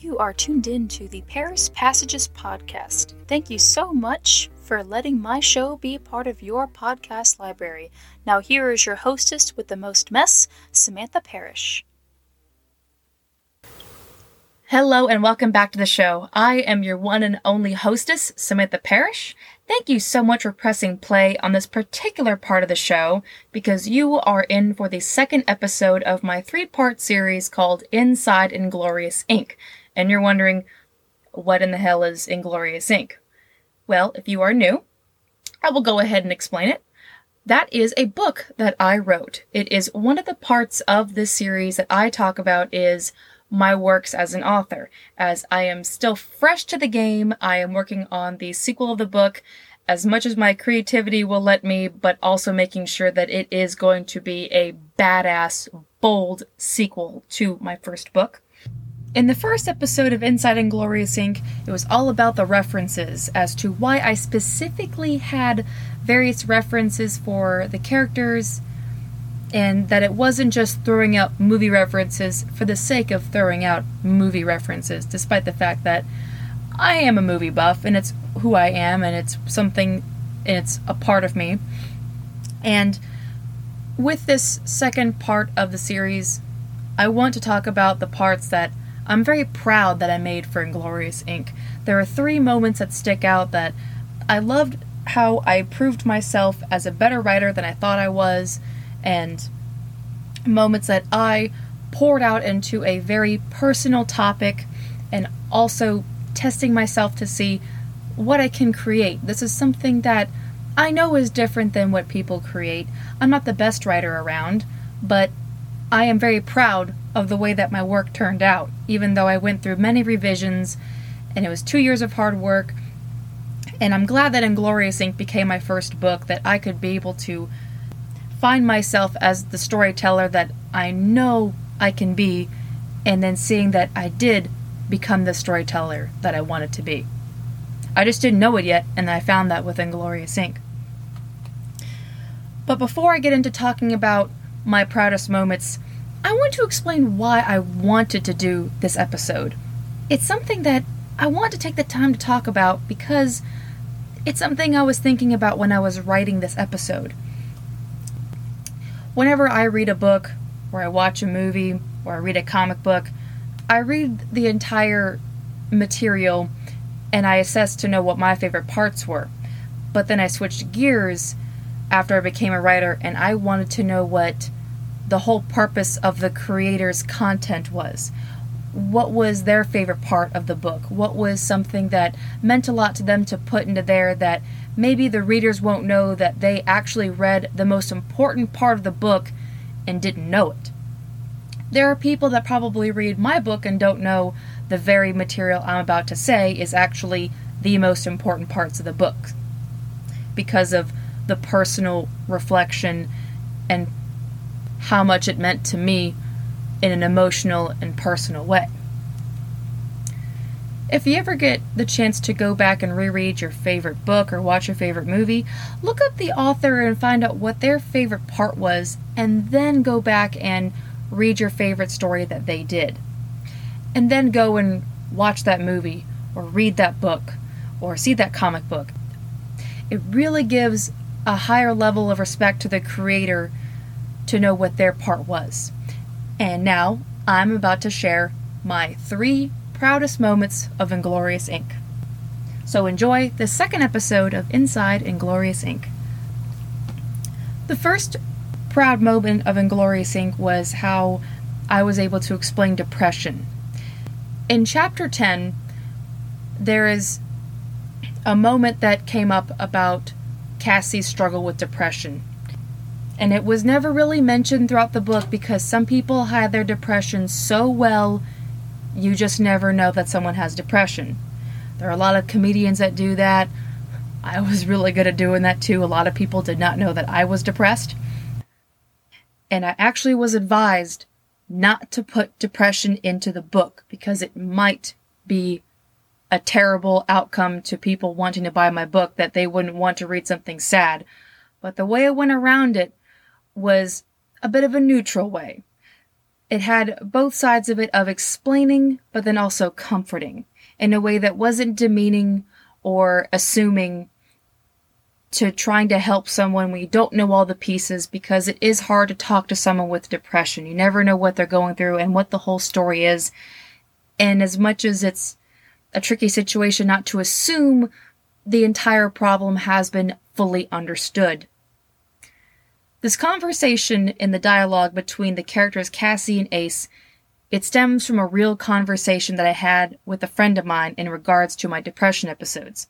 You are tuned in to the Paris Passages podcast. Thank you so much for letting my show be part of your podcast library. Now, here is your hostess with the most mess, Samantha Parrish. Hello, and welcome back to the show. I am your one and only hostess, Samantha Parrish. Thank you so much for pressing play on this particular part of the show because you are in for the second episode of my three part series called Inside Inglorious Inc and you're wondering, what in the hell is Inglorious Inc? Well, if you are new, I will go ahead and explain it. That is a book that I wrote. It is one of the parts of this series that I talk about is my works as an author. As I am still fresh to the game, I am working on the sequel of the book as much as my creativity will let me, but also making sure that it is going to be a badass, bold sequel to my first book. In the first episode of Inside Inglorious Inc., it was all about the references as to why I specifically had various references for the characters, and that it wasn't just throwing out movie references for the sake of throwing out movie references, despite the fact that I am a movie buff and it's who I am and it's something, and it's a part of me. And with this second part of the series, I want to talk about the parts that I'm very proud that I made for Inglorious Inc. There are three moments that stick out that I loved how I proved myself as a better writer than I thought I was, and moments that I poured out into a very personal topic and also testing myself to see what I can create. This is something that I know is different than what people create. I'm not the best writer around, but I am very proud of the way that my work turned out, even though I went through many revisions and it was two years of hard work. And I'm glad that Inglorious Inc. became my first book, that I could be able to find myself as the storyteller that I know I can be, and then seeing that I did become the storyteller that I wanted to be. I just didn't know it yet, and I found that with Inglorious Inc. But before I get into talking about my proudest moments, I want to explain why I wanted to do this episode. It's something that I want to take the time to talk about because it's something I was thinking about when I was writing this episode. Whenever I read a book, or I watch a movie, or I read a comic book, I read the entire material and I assess to know what my favorite parts were. But then I switched gears after I became a writer and I wanted to know what the whole purpose of the creator's content was. What was their favorite part of the book? What was something that meant a lot to them to put into there that maybe the readers won't know that they actually read the most important part of the book and didn't know it? There are people that probably read my book and don't know the very material I'm about to say is actually the most important parts of the book because of the personal reflection and how much it meant to me in an emotional and personal way. If you ever get the chance to go back and reread your favorite book or watch your favorite movie, look up the author and find out what their favorite part was, and then go back and read your favorite story that they did. And then go and watch that movie, or read that book, or see that comic book. It really gives a higher level of respect to the creator to know what their part was. And now I'm about to share my three proudest moments of Inglorious Inc. So enjoy the second episode of Inside Inglorious Inc. The first proud moment of Inglorious Inc. was how I was able to explain depression. In chapter 10, there is a moment that came up about Cassie's struggle with depression and it was never really mentioned throughout the book because some people hide their depression so well you just never know that someone has depression. There are a lot of comedians that do that. I was really good at doing that too. A lot of people did not know that I was depressed. And I actually was advised not to put depression into the book because it might be a terrible outcome to people wanting to buy my book that they wouldn't want to read something sad. But the way I went around it was a bit of a neutral way. it had both sides of it of explaining, but then also comforting in a way that wasn't demeaning or assuming to trying to help someone when you don't know all the pieces because it is hard to talk to someone with depression. You never know what they're going through and what the whole story is. And as much as it's a tricky situation not to assume the entire problem has been fully understood. This conversation in the dialogue between the characters Cassie and Ace, it stems from a real conversation that I had with a friend of mine in regards to my depression episodes.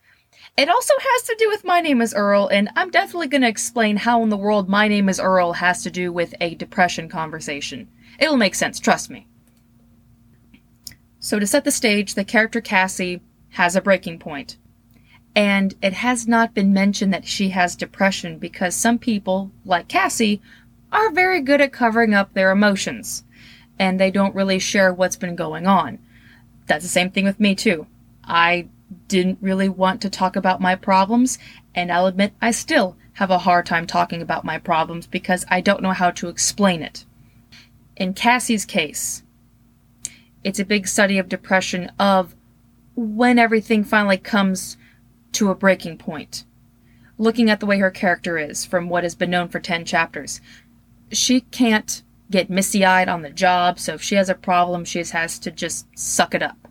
It also has to do with My Name is Earl, and I'm definitely going to explain how in the world My Name is Earl has to do with a depression conversation. It'll make sense, trust me. So, to set the stage, the character Cassie has a breaking point. And it has not been mentioned that she has depression because some people, like Cassie, are very good at covering up their emotions and they don't really share what's been going on. That's the same thing with me, too. I didn't really want to talk about my problems, and I'll admit I still have a hard time talking about my problems because I don't know how to explain it. In Cassie's case, it's a big study of depression of when everything finally comes to a breaking point. Looking at the way her character is, from what has been known for 10 chapters, she can't get misty eyed on the job, so if she has a problem, she has to just suck it up.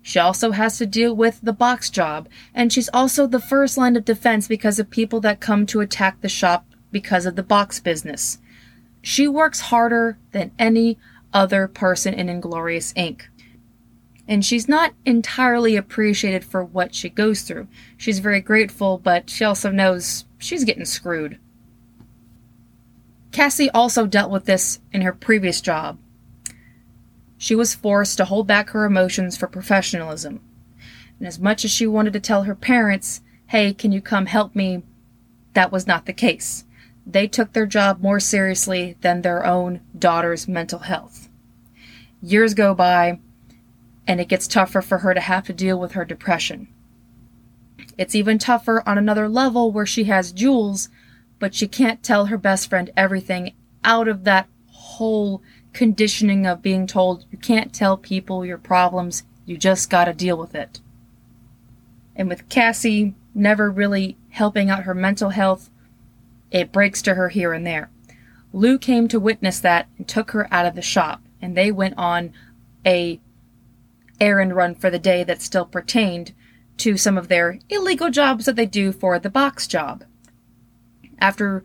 She also has to deal with the box job, and she's also the first line of defense because of people that come to attack the shop because of the box business. She works harder than any other person in Inglorious Inc and she's not entirely appreciated for what she goes through. She's very grateful, but she also knows she's getting screwed. Cassie also dealt with this in her previous job. She was forced to hold back her emotions for professionalism. And as much as she wanted to tell her parents, hey, can you come help me? That was not the case. They took their job more seriously than their own daughter's mental health. Years go by, and it gets tougher for her to have to deal with her depression. It's even tougher on another level where she has Jules, but she can't tell her best friend everything out of that whole conditioning of being told you can't tell people your problems, you just gotta deal with it. And with Cassie never really helping out her mental health, it breaks to her here and there. Lou came to witness that and took her out of the shop, and they went on a errand run for the day that still pertained to some of their illegal jobs that they do for the box job. After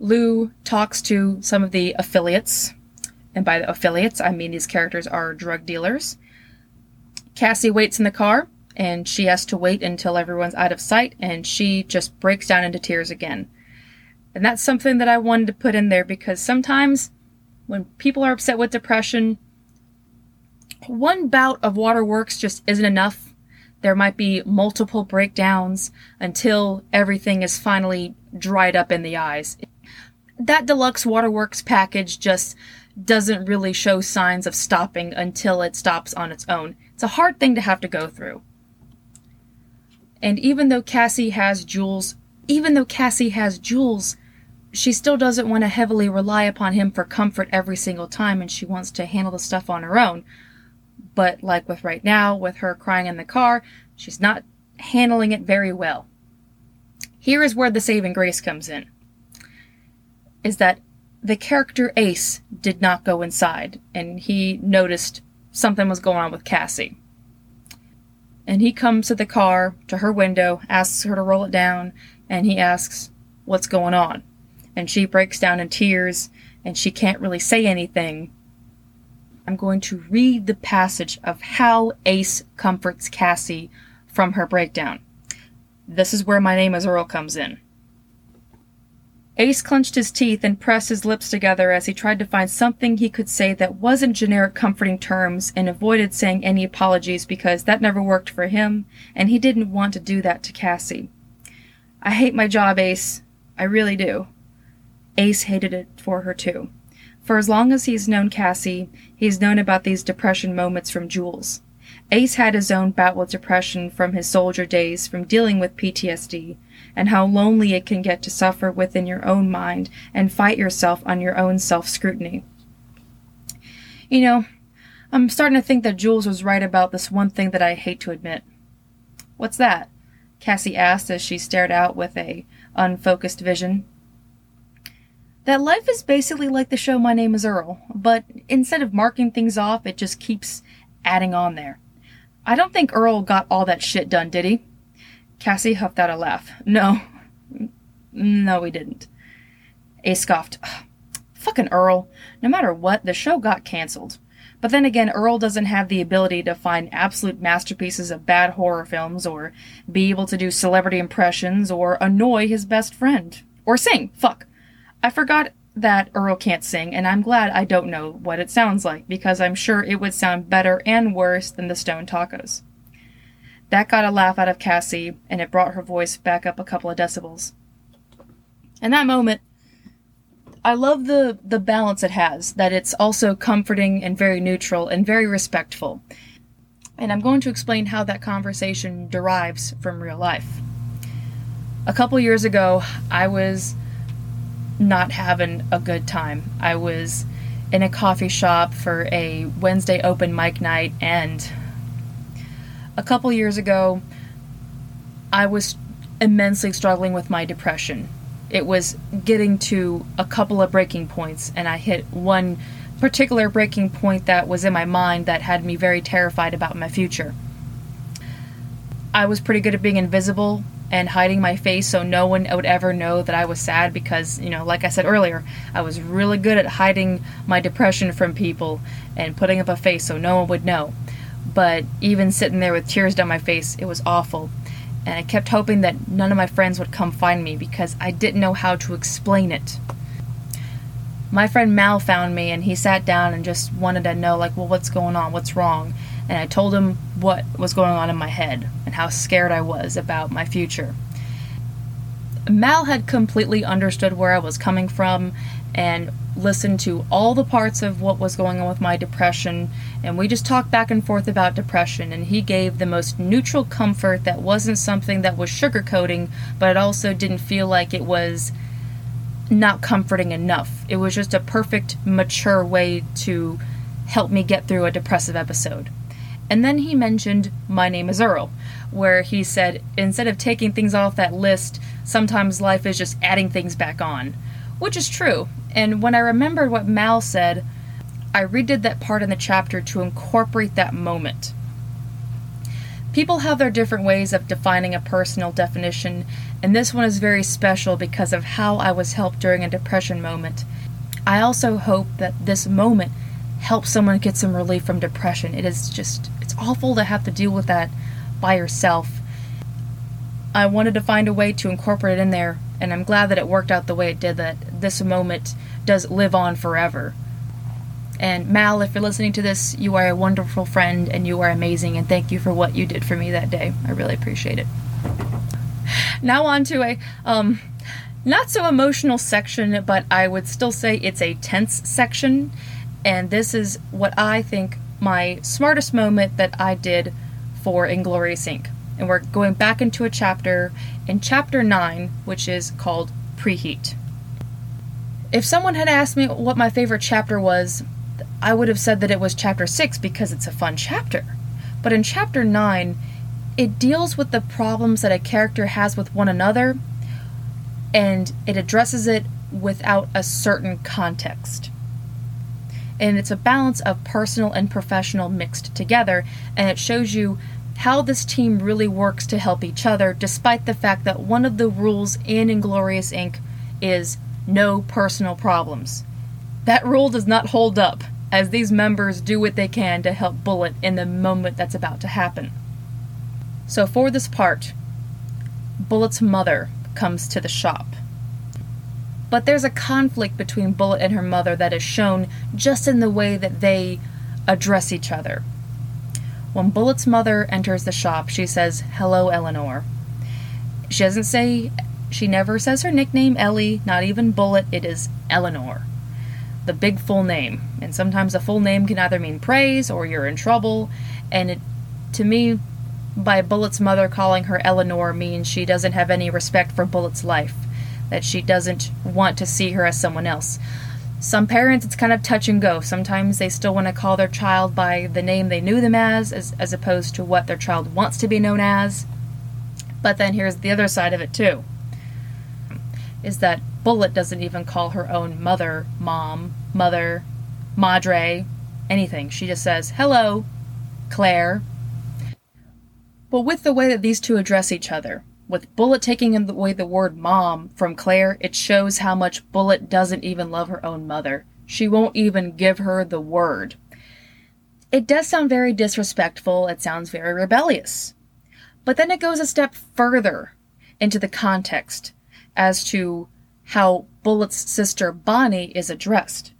Lou talks to some of the affiliates, and by the affiliates, I mean these characters are drug dealers, Cassie waits in the car and she has to wait until everyone's out of sight and she just breaks down into tears again. And that's something that I wanted to put in there because sometimes when people are upset with depression, one bout of waterworks just isn't enough. There might be multiple breakdowns until everything is finally dried up in the eyes. That deluxe waterworks package just doesn't really show signs of stopping until it stops on its own. It's a hard thing to have to go through. And even though Cassie has Jules, even though Cassie has Jules, she still doesn't want to heavily rely upon him for comfort every single time and she wants to handle the stuff on her own. But like with right now, with her crying in the car, she's not handling it very well. Here is where the saving grace comes in. Is that the character Ace did not go inside, and he noticed something was going on with Cassie. And he comes to the car, to her window, asks her to roll it down, and he asks, What's going on? And she breaks down in tears, and she can't really say anything I'm going to read the passage of how Ace comforts Cassie from her breakdown. This is where my name is Earl comes in. Ace clenched his teeth and pressed his lips together as he tried to find something he could say that wasn't generic comforting terms and avoided saying any apologies because that never worked for him, and he didn't want to do that to Cassie. I hate my job, Ace. I really do. Ace hated it for her, too. For as long as he's known Cassie, he's known about these depression moments from Jules. Ace had his own bout with depression from his soldier days from dealing with PTSD, and how lonely it can get to suffer within your own mind and fight yourself on your own self scrutiny. You know, I'm starting to think that Jules was right about this one thing that I hate to admit. What's that? Cassie asked as she stared out with a unfocused vision. That life is basically like the show My Name is Earl, but instead of marking things off, it just keeps adding on there. I don't think Earl got all that shit done, did he? Cassie huffed out a laugh. No. No, he didn't. Ace scoffed. Fucking Earl. No matter what, the show got cancelled. But then again, Earl doesn't have the ability to find absolute masterpieces of bad horror films, or be able to do celebrity impressions, or annoy his best friend. Or sing. Fuck. I forgot that Earl can't sing, and I'm glad I don't know what it sounds like, because I'm sure it would sound better and worse than the Stone Tacos. That got a laugh out of Cassie, and it brought her voice back up a couple of decibels. In that moment, I love the the balance it has. That it's also comforting and very neutral and very respectful. And I'm going to explain how that conversation derives from real life. A couple years ago, I was not having a good time. I was in a coffee shop for a Wednesday open mic night, and a couple years ago, I was immensely struggling with my depression it was getting to a couple of breaking points, and I hit one particular breaking point that was in my mind that had me very terrified about my future. I was pretty good at being invisible and hiding my face so no one would ever know that I was sad because, you know, like I said earlier, I was really good at hiding my depression from people and putting up a face so no one would know. But even sitting there with tears down my face, it was awful and I kept hoping that none of my friends would come find me because I didn't know how to explain it. My friend Mal found me and he sat down and just wanted to know, like, well, what's going on? What's wrong? And I told him what was going on in my head and how scared I was about my future. Mal had completely understood where I was coming from and listened to all the parts of what was going on with my depression, and we just talked back and forth about depression. And he gave the most neutral comfort that wasn't something that was sugarcoating, but it also didn't feel like it was not comforting enough. It was just a perfect, mature way to help me get through a depressive episode. And then he mentioned My Name is Earl, where he said instead of taking things off that list, sometimes life is just adding things back on. Which is true. And when I remembered what Mal said, I redid that part in the chapter to incorporate that moment. People have their different ways of defining a personal definition, and this one is very special because of how I was helped during a depression moment. I also hope that this moment helps someone get some relief from depression. It is just, it's awful to have to deal with that by herself. I wanted to find a way to incorporate it in there and I'm glad that it worked out the way it did, that this moment does live on forever. And Mal, if you're listening to this, you are a wonderful friend and you are amazing, and thank you for what you did for me that day. I really appreciate it. Now, on to a um, not so emotional section, but I would still say it's a tense section. And this is what I think my smartest moment that I did for Inglorious Inc and we're going back into a chapter in chapter 9, which is called Preheat. If someone had asked me what my favorite chapter was, I would have said that it was chapter 6 because it's a fun chapter. But in chapter 9, it deals with the problems that a character has with one another and it addresses it without a certain context. And it's a balance of personal and professional mixed together, and it shows you how this team really works to help each other, despite the fact that one of the rules in Inglorious Inc. is no personal problems. That rule does not hold up, as these members do what they can to help Bullet in the moment that's about to happen. So, for this part, Bullet's mother comes to the shop. But there's a conflict between Bullet and her mother that is shown just in the way that they address each other. When Bullet's mother enters the shop, she says, Hello, Eleanor. She doesn't say, she never says her nickname, Ellie, not even Bullet, it is Eleanor. The big full name. And sometimes a full name can either mean praise or you're in trouble. And it, to me, by Bullet's mother calling her Eleanor means she doesn't have any respect for Bullet's life, that she doesn't want to see her as someone else. Some parents, it's kind of touch and go. Sometimes they still want to call their child by the name they knew them as, as, as opposed to what their child wants to be known as. But then here's the other side of it, too is that Bullet doesn't even call her own mother mom, mother, madre, anything. She just says, hello, Claire. But with the way that these two address each other, with Bullet taking away the word mom from Claire, it shows how much Bullet doesn't even love her own mother. She won't even give her the word. It does sound very disrespectful, it sounds very rebellious. But then it goes a step further into the context as to how Bullet's sister Bonnie is addressed.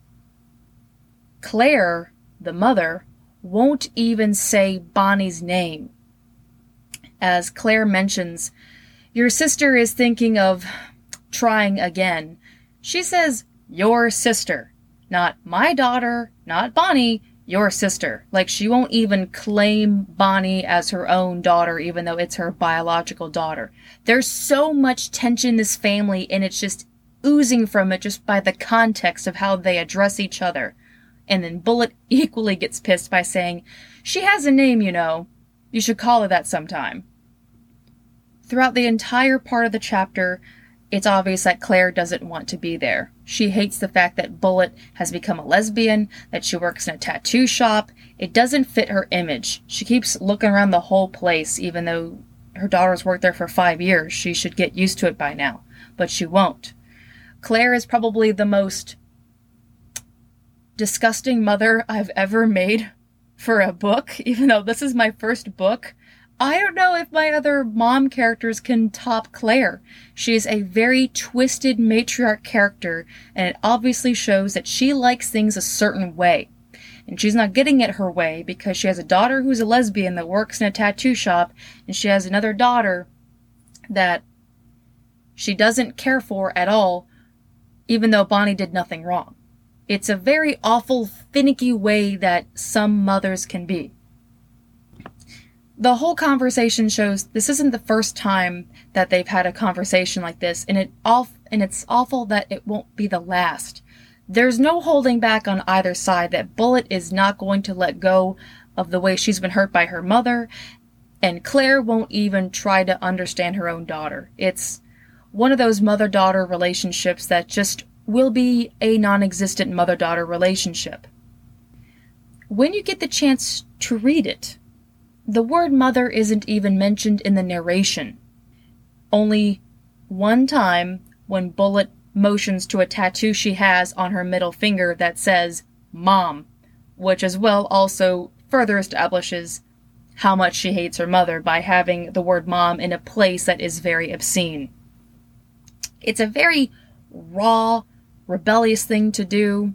Claire, the mother, won't even say Bonnie's name. As Claire mentions, your sister is thinking of trying again. She says, your sister. Not my daughter, not Bonnie, your sister. Like, she won't even claim Bonnie as her own daughter, even though it's her biological daughter. There's so much tension in this family, and it's just oozing from it just by the context of how they address each other. And then Bullet equally gets pissed by saying, She has a name, you know. You should call her that sometime. Throughout the entire part of the chapter, it's obvious that Claire doesn't want to be there. She hates the fact that Bullet has become a lesbian, that she works in a tattoo shop. It doesn't fit her image. She keeps looking around the whole place, even though her daughter's worked there for five years. She should get used to it by now. But she won't. Claire is probably the most disgusting mother I've ever made for a book, even though this is my first book. I don't know if my other mom characters can top Claire. She is a very twisted matriarch character, and it obviously shows that she likes things a certain way. And she's not getting it her way because she has a daughter who's a lesbian that works in a tattoo shop, and she has another daughter that she doesn't care for at all, even though Bonnie did nothing wrong. It's a very awful, finicky way that some mothers can be the whole conversation shows this isn't the first time that they've had a conversation like this, and it off and it's awful that it won't be the last. There's no holding back on either side that Bullet is not going to let go of the way she's been hurt by her mother, and Claire won't even try to understand her own daughter. It's one of those mother daughter relationships that just will be a non existent mother daughter relationship. When you get the chance to read it, the word mother isn't even mentioned in the narration. Only one time when Bullet motions to a tattoo she has on her middle finger that says mom, which as well also further establishes how much she hates her mother by having the word mom in a place that is very obscene. It's a very raw, rebellious thing to do,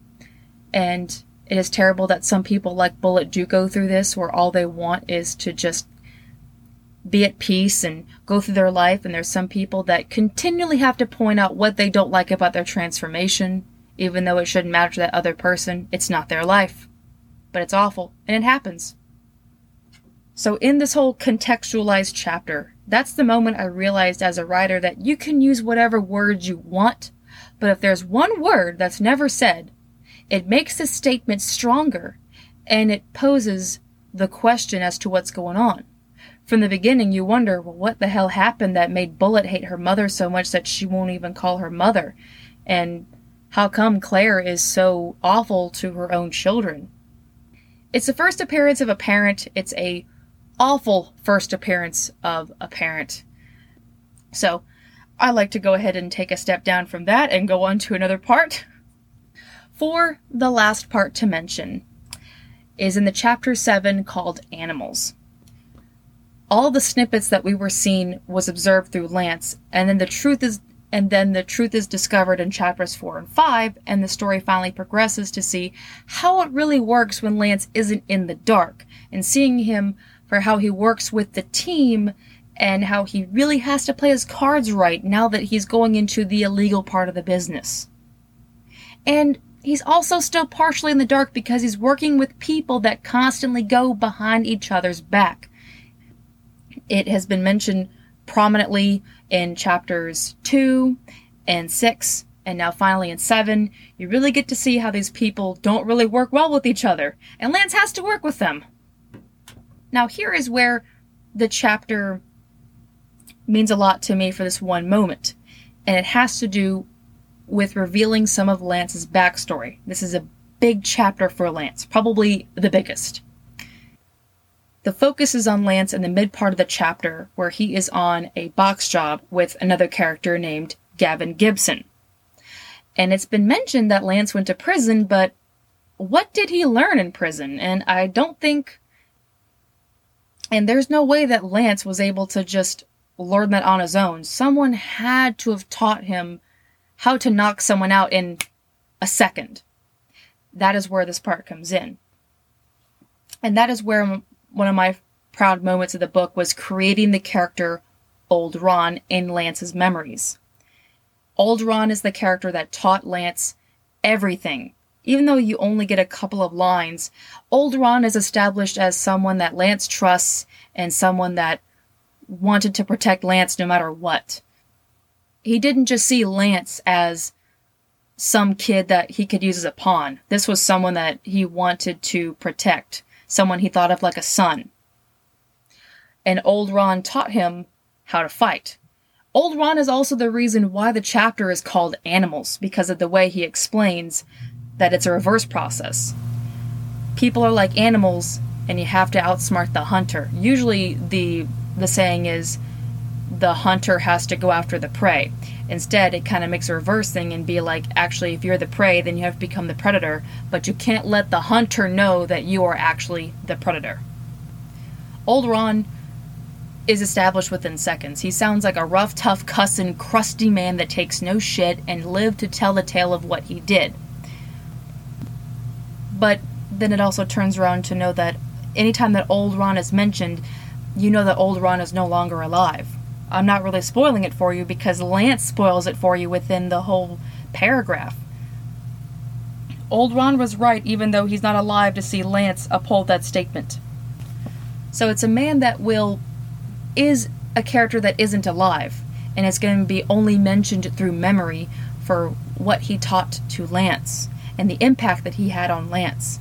and it is terrible that some people like Bullet do go through this where all they want is to just be at peace and go through their life. And there's some people that continually have to point out what they don't like about their transformation, even though it shouldn't matter to that other person. It's not their life. But it's awful, and it happens. So, in this whole contextualized chapter, that's the moment I realized as a writer that you can use whatever words you want, but if there's one word that's never said, it makes the statement stronger and it poses the question as to what's going on. From the beginning, you wonder, well, what the hell happened that made Bullet hate her mother so much that she won't even call her mother? And how come Claire is so awful to her own children? It's the first appearance of a parent. It's a awful first appearance of a parent. So, I like to go ahead and take a step down from that and go on to another part the last part to mention is in the chapter 7 called Animals. All the snippets that we were seeing was observed through Lance, and then the truth is and then the truth is discovered in chapters 4 and 5, and the story finally progresses to see how it really works when Lance isn't in the dark, and seeing him for how he works with the team and how he really has to play his cards right now that he's going into the illegal part of the business. And He's also still partially in the dark because he's working with people that constantly go behind each other's back. It has been mentioned prominently in chapters 2 and 6 And now, finally, in 7, you really get to see how these people don't really work well with each other, and Lance has to work with them. Now, here is where the chapter means a lot to me for this one moment, and it has to do with revealing some of Lance's backstory. This is a big chapter for Lance, probably the biggest. The focus is on Lance in the mid part of the chapter, where he is on a box job with another character named Gavin Gibson. And it's been mentioned that Lance went to prison, but what did he learn in prison? And I don't think. And there's no way that Lance was able to just learn that on his own. Someone had to have taught him how to knock someone out in a second. That is where this part comes in. And that is where one of my proud moments of the book was creating the character Old Ron in Lance's memories. Old Ron is the character that taught Lance everything. Even though you only get a couple of lines, Old Ron is established as someone that Lance trusts and someone that wanted to protect Lance no matter what. He didn't just see Lance as some kid that he could use as a pawn. This was someone that he wanted to protect someone he thought of like a son. And Old Ron taught him how to fight. Old Ron is also the reason why the chapter is called Animals, because of the way he explains that it's a reverse process. People are like animals, and you have to outsmart the hunter. Usually, the the saying is the hunter has to go after the prey. Instead, it kind of makes a reverse thing and be like, actually, if you're the prey, then you have to become the predator, but you can't let the hunter know that you are actually the predator. Old Ron is established within seconds. He sounds like a rough, tough, cussin', crusty man that takes no shit and lived to tell the tale of what he did. But then it also turns around to know that anytime that Old Ron is mentioned, you know that Old Ron is no longer alive. I'm not really spoiling it for you because Lance spoils it for you within the whole paragraph. Old Ron was right, even though he's not alive to see Lance uphold that statement. So it's a man that will is a character that isn't alive, and it's going to be only mentioned through memory for what he taught to Lance and the impact that he had on Lance.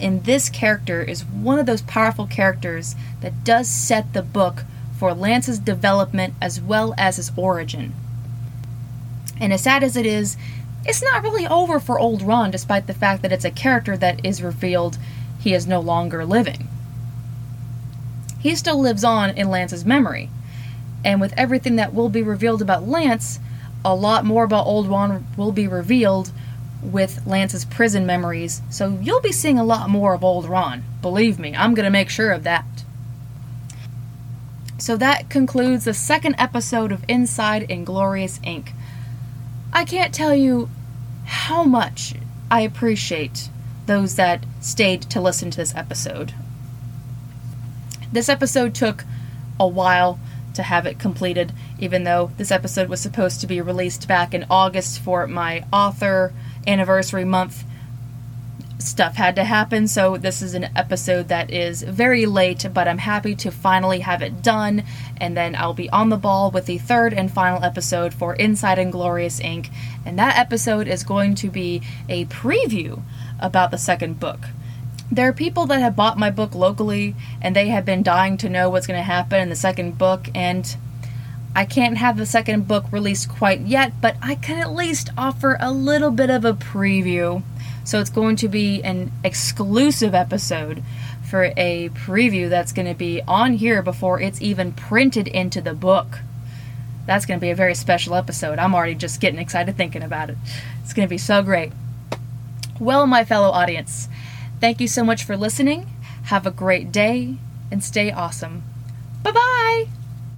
And this character is one of those powerful characters that does set the book for Lance's development as well as his origin. And as sad as it is, it's not really over for old Ron, despite the fact that it's a character that is revealed he is no longer living. He still lives on in Lance's memory, and with everything that will be revealed about Lance, a lot more about old Ron will be revealed with Lance's prison memories, so you'll be seeing a lot more of old Ron. Believe me, I'm to make sure of that. So that concludes the second episode of Inside Inglorious Inc. I can't tell you how much I appreciate those that stayed to listen to this episode. This episode took a while to have it completed, even though this episode was supposed to be released back in August for my author anniversary month stuff had to happen, so this is an episode that is very late, but I'm happy to finally have it done, and then I'll be on the ball with the third and final episode for Inside Inglorious Inc., and that episode is going to be a preview about the second book. There are people that have bought my book locally, and they have been dying to know what's going to happen in the second book, and I can't have the second book released quite yet, but I can at least offer a little bit of a preview. So it's going to be an exclusive episode for a preview that's going to be on here before it's even printed into the book. That's going to be a very special episode. I'm already just getting excited thinking about it. It's going to be so great. Well, my fellow audience, thank you so much for listening. Have a great day and stay awesome. Bye bye!